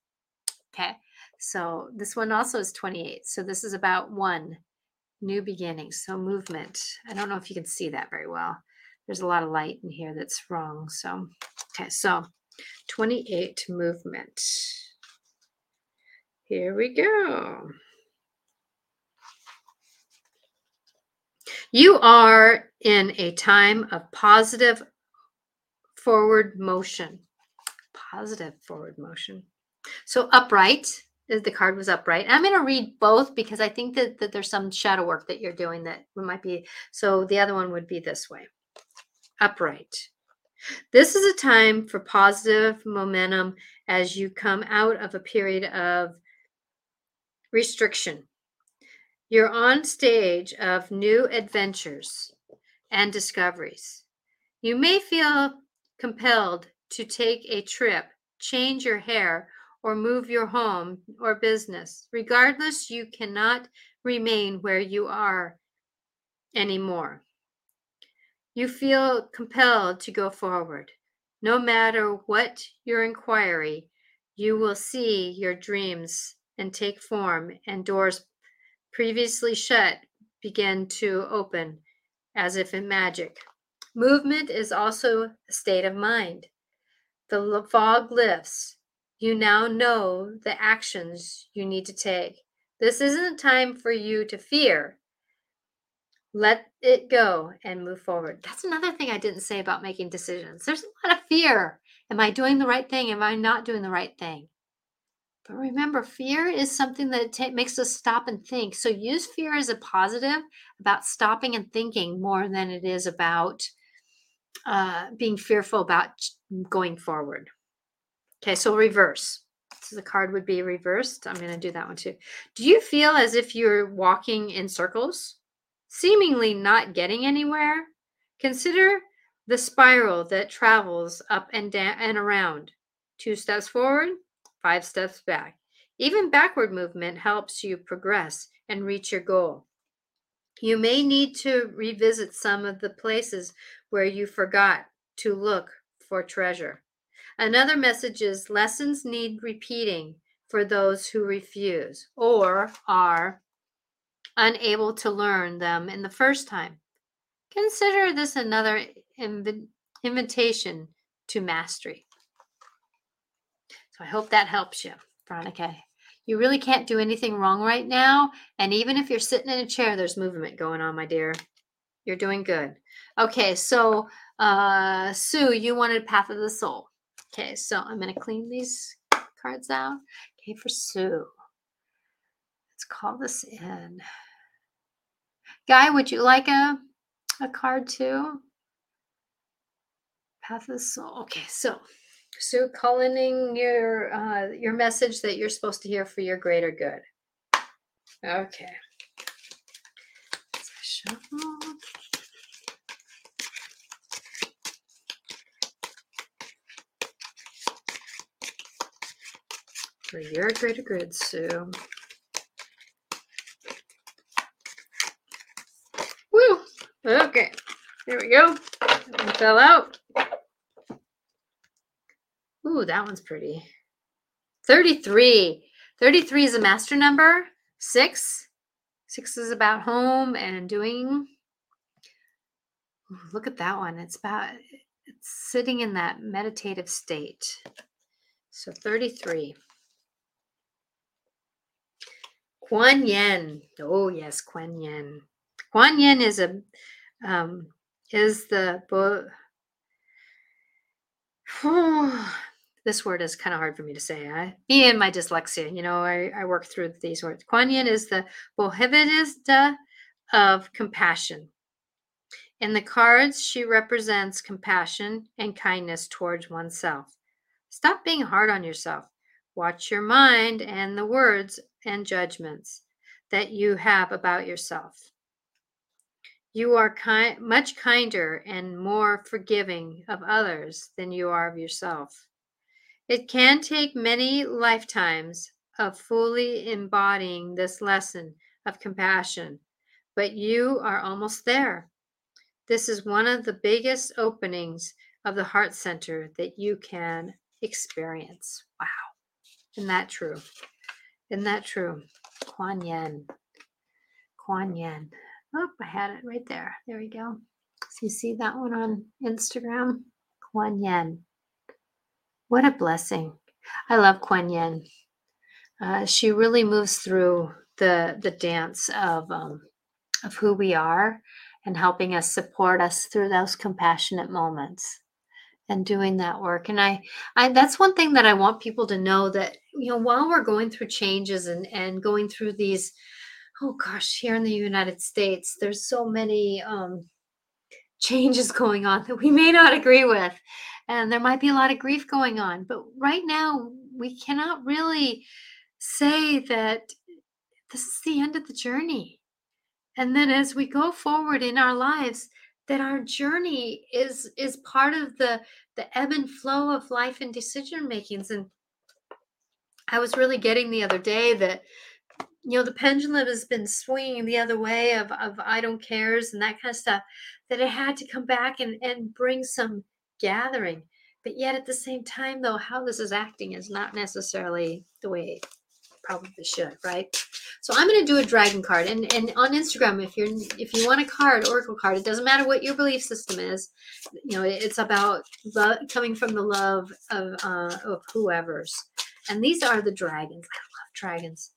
Okay. So this one also is 28. So this is about one new beginning. So movement. I don't know if you can see that very well. There's a lot of light in here that's wrong. So, okay. So 28 movement. Here we go. You are in a time of positive forward motion. Positive forward motion. So upright, is the card was upright. I'm going to read both because I think that, that there's some shadow work that you're doing that might be. So the other one would be this way upright. This is a time for positive momentum as you come out of a period of restriction. You're on stage of new adventures and discoveries. You may feel compelled to take a trip, change your hair, or move your home or business. Regardless, you cannot remain where you are anymore. You feel compelled to go forward. No matter what your inquiry, you will see your dreams and take form, and doors previously shut begin to open as if in magic. Movement is also a state of mind. The fog lifts, you now know the actions you need to take. This isn't a time for you to fear. Let it go and move forward. That's another thing I didn't say about making decisions. There's a lot of fear. Am I doing the right thing? Am I not doing the right thing? But remember, fear is something that makes us stop and think. So use fear as a positive about stopping and thinking more than it is about uh, being fearful about going forward. Okay, so reverse. So the card would be reversed. I'm going to do that one too. Do you feel as if you're walking in circles, seemingly not getting anywhere? Consider the spiral that travels up and down and around. Two steps forward, five steps back. Even backward movement helps you progress and reach your goal. You may need to revisit some of the places where you forgot to look for treasure. Another message is lessons need repeating for those who refuse or are unable to learn them in the first time. Consider this another inv- invitation to mastery. So I hope that helps you, Veronica. You really can't do anything wrong right now. And even if you're sitting in a chair, there's movement going on, my dear. You're doing good. Okay, so uh, Sue, you wanted Path of the Soul. Okay, so I'm going to clean these cards out. Okay, for Sue. Let's call this in. Guy, would you like a, a card too? Path of Soul. Okay, so Sue, calling your uh, your message that you're supposed to hear for your greater good. Okay. Shuffle. For your greater good, Sue. Woo! Okay. There we go. Fell out. Ooh, that one's pretty. 33. 33 is a master number. Six. Six is about home and doing. Ooh, look at that one. It's about it's sitting in that meditative state. So 33. Kuan Yin. Oh yes, Kuan Yin. Kuan Yin is a um, is the this word is kind of hard for me to say. I, me and my dyslexia, you know, I, I work through these words. Kuan Yin is the Bodhisattva of compassion. In the cards, she represents compassion and kindness towards oneself. Stop being hard on yourself. Watch your mind and the words and judgments that you have about yourself. You are kind, much kinder and more forgiving of others than you are of yourself. It can take many lifetimes of fully embodying this lesson of compassion, but you are almost there. This is one of the biggest openings of the heart center that you can experience. Wow. Isn't that true? Isn't that true? Kuan Yin. Kuan Yin. Oh, I had it right there. There we go. So you see that one on Instagram? Kuan Yin. What a blessing. I love Kuan Yin. Uh, she really moves through the the dance of um, of who we are and helping us support us through those compassionate moments and doing that work and I, I that's one thing that i want people to know that you know while we're going through changes and and going through these oh gosh here in the united states there's so many um changes going on that we may not agree with and there might be a lot of grief going on but right now we cannot really say that this is the end of the journey and then as we go forward in our lives that our journey is is part of the the ebb and flow of life and decision makings and i was really getting the other day that you know the pendulum has been swinging the other way of, of i don't cares and that kind of stuff that it had to come back and, and bring some gathering. But yet at the same time though how this is acting is not necessarily the way probably should, right? So I'm going to do a dragon card, and and on Instagram, if you're if you want a card, oracle card, it doesn't matter what your belief system is. You know, it's about love, coming from the love of uh, of whoever's, and these are the dragons. I love dragons.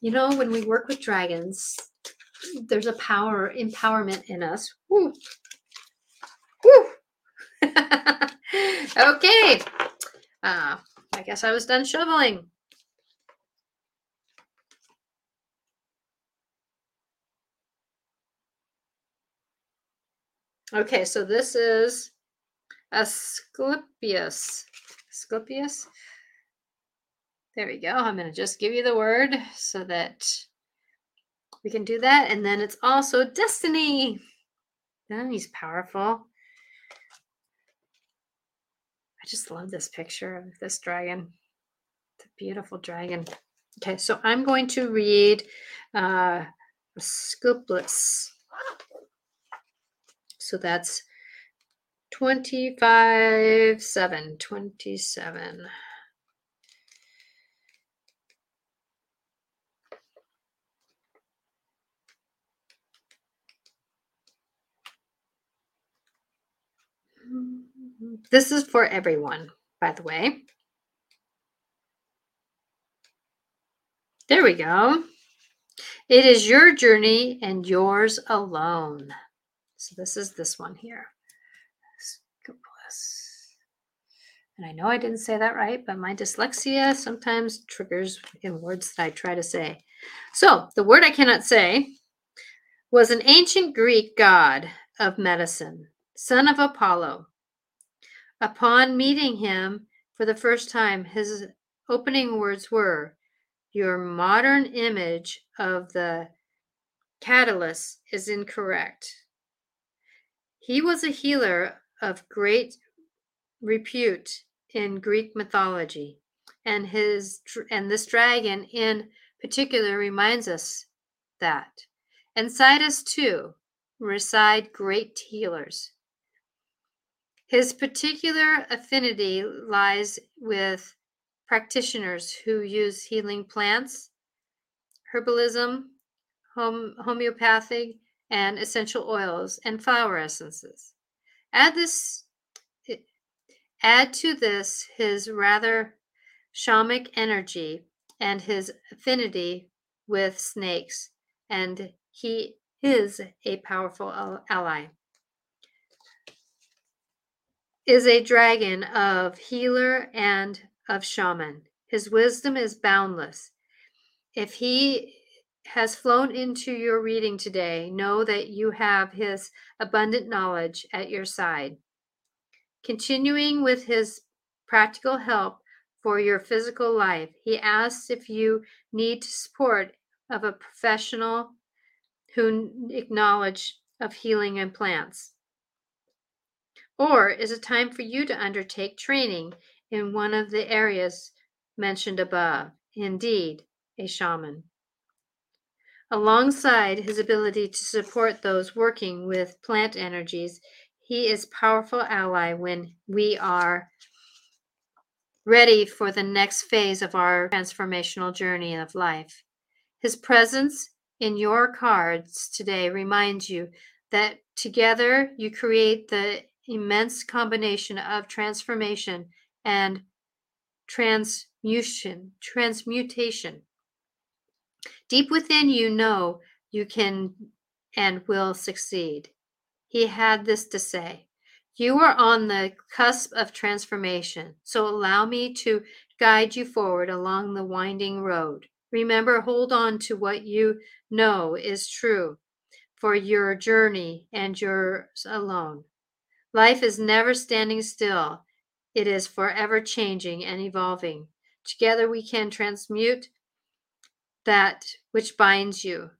You know, when we work with dragons, there's a power empowerment in us. Woo. Woo. okay. Uh, I guess I was done shoveling. Okay, so this is Asclepius. Asclepius. There we go. I'm going to just give you the word so that we can do that. And then it's also destiny. Oh, he's powerful. I just love this picture of this dragon. It's a beautiful dragon. Okay, so I'm going to read uh, Scoopus. So that's 25, 7, 27. This is for everyone, by the way. There we go. It is your journey and yours alone. So this is this one here. And I know I didn't say that right, but my dyslexia sometimes triggers in words that I try to say. So the word I cannot say was an ancient Greek god of medicine, son of Apollo. Upon meeting him for the first time, his opening words were, Your modern image of the Catullus is incorrect. He was a healer of great repute in Greek mythology, and his and this dragon in particular reminds us that. Inside us too reside great healers. His particular affinity lies with practitioners who use healing plants, herbalism, home, homeopathic, and essential oils and flower essences. Add this eh, add to this his rather shamanic energy and his affinity with snakes, and he is a powerful ally. Is a dragon of healer and of shaman. His wisdom is boundless. If he has flown into your reading today, know that you have his abundant knowledge at your side. Continuing with his practical help for your physical life, he asks if you need support of a professional who acknowledge of healing and plants. Or is it time for you to undertake training in one of the areas mentioned above? Indeed, a shaman alongside his ability to support those working with plant energies he is powerful ally when we are ready for the next phase of our transformational journey of life. His presence in your cards today reminds you that together you create the immense combination of transformation and transmutation transmutation Deep within you know you can and will succeed. He had this to say You are on the cusp of transformation, so allow me to guide you forward along the winding road. Remember, hold on to what you know is true for your journey and yours alone. Life is never standing still, it is forever changing and evolving. Together we can transmute that which binds you.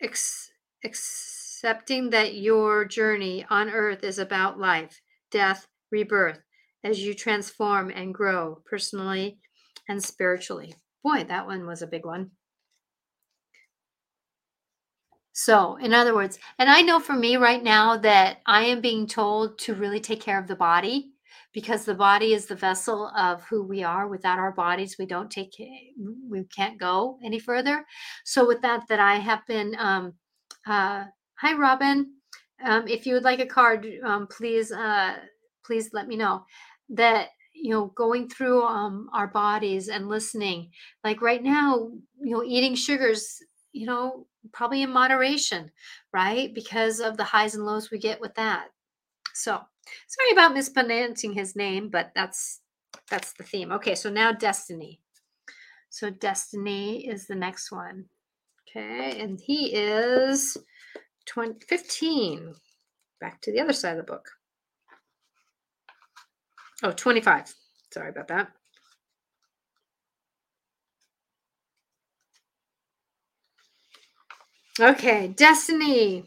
Ex- accepting that your journey on earth is about life, death, rebirth, as you transform and grow personally and spiritually. Boy, that one was a big one. So, in other words, and I know for me right now that I am being told to really take care of the body because the body is the vessel of who we are without our bodies we don't take we can't go any further. So with that that i have been um uh hi robin. Um if you would like a card um please uh please let me know that you know going through um our bodies and listening. Like right now you know eating sugars you know probably in moderation right? Because of the highs and lows we get with that. So Sorry about mispronouncing his name, but that's that's the theme. Okay, so now destiny. So destiny is the next one. Okay, and he is 20, 15. Back to the other side of the book. Oh, 25. Sorry about that. Okay, destiny.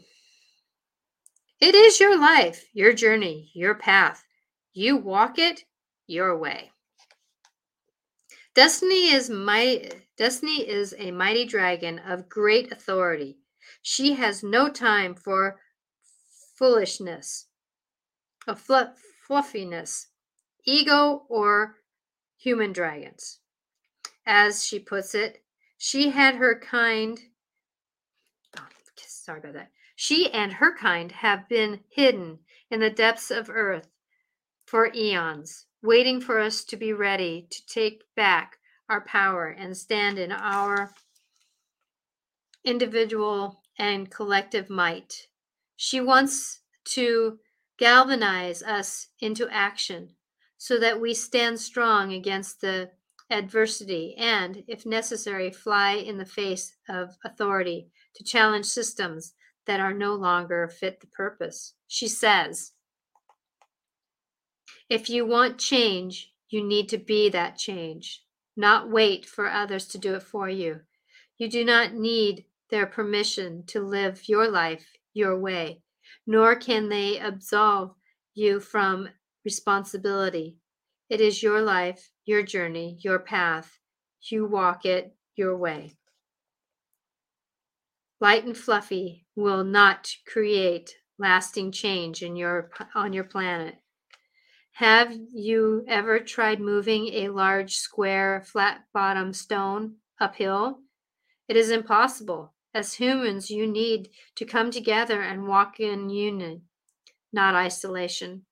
It is your life, your journey, your path. You walk it your way. Destiny is my Destiny is a mighty dragon of great authority. She has no time for foolishness, a fluff, fluffiness, ego, or human dragons. As she puts it, she had her kind. Oh, sorry about that. She and her kind have been hidden in the depths of earth for eons, waiting for us to be ready to take back our power and stand in our individual and collective might. She wants to galvanize us into action so that we stand strong against the adversity and, if necessary, fly in the face of authority to challenge systems that are no longer fit the purpose. She says, if you want change, you need to be that change, not wait for others to do it for you. You do not need their permission to live your life your way, nor can they absolve you from responsibility. It is your life, your journey, your path. You walk it your way. Light and fluffy will not create lasting change in your on your planet. Have you ever tried moving a large square flat bottom stone uphill? It is impossible. As humans, you need to come together and walk in union, not isolation.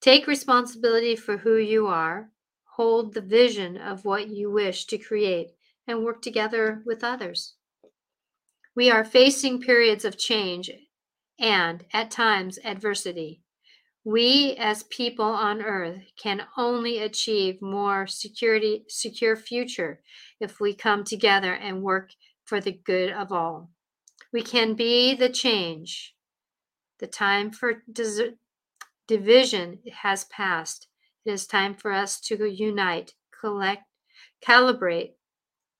Take responsibility for who you are, hold the vision of what you wish to create, and work together with others. We are facing periods of change and, at times, adversity. We as people on earth can only achieve more security secure future if we come together and work for the good of all. We can be the change. The time for division has passed. It is time for us to unite, collect, calibrate,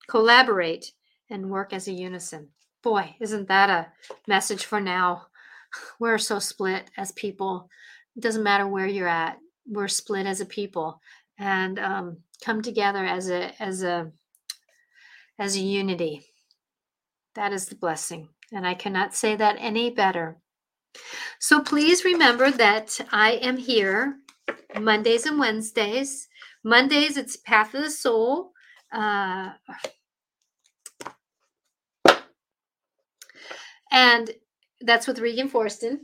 collaborate, and work as a unison. Boy, isn't that a message for now? We're so split as people. It doesn't matter where you're at. We're split as a people, and um, come together as a as a as a unity. That is the blessing, and I cannot say that any better. So please remember that I am here Mondays and Wednesdays. Mondays, it's Path of the Soul. Uh, and that's with Regan Forston.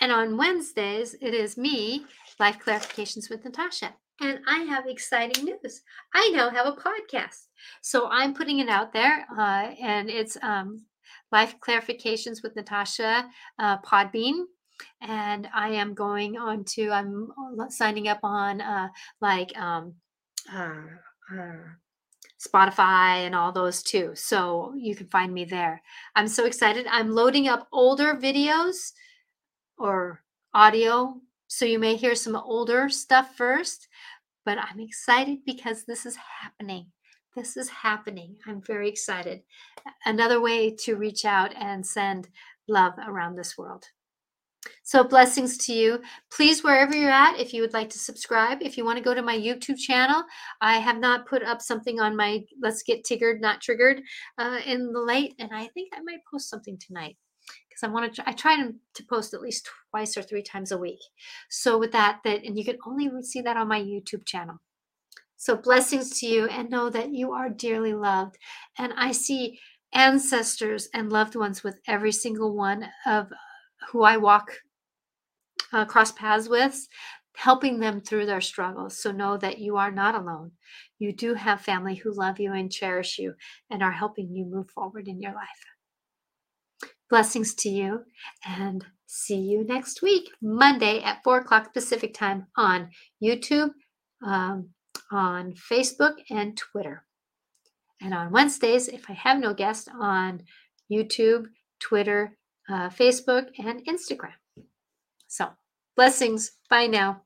And on Wednesdays, it is me, Life Clarifications with Natasha. And I have exciting news. I now have a podcast. So I'm putting it out there, uh, and it's um, Life Clarifications with Natasha uh, Podbean. And I am going on to, I'm signing up on uh, like um, uh, uh, Spotify and all those too. So you can find me there. I'm so excited. I'm loading up older videos or audio. So you may hear some older stuff first, but I'm excited because this is happening. This is happening. I'm very excited. Another way to reach out and send love around this world. So, blessings to you. Please, wherever you're at, if you would like to subscribe, if you want to go to my YouTube channel, I have not put up something on my Let's Get Tiggered, Not Triggered uh, in the late, and I think I might post something tonight because I want to. I try to, to post at least twice or three times a week. So, with that, that and you can only see that on my YouTube channel. So, blessings to you and know that you are dearly loved. And I see ancestors and loved ones with every single one of who I walk uh, cross paths with, helping them through their struggles. So, know that you are not alone. You do have family who love you and cherish you and are helping you move forward in your life. Blessings to you and see you next week, Monday at 4 o'clock Pacific time on YouTube. Um, on Facebook and Twitter. And on Wednesdays, if I have no guest, on YouTube, Twitter, uh, Facebook, and Instagram. So, blessings. Bye now.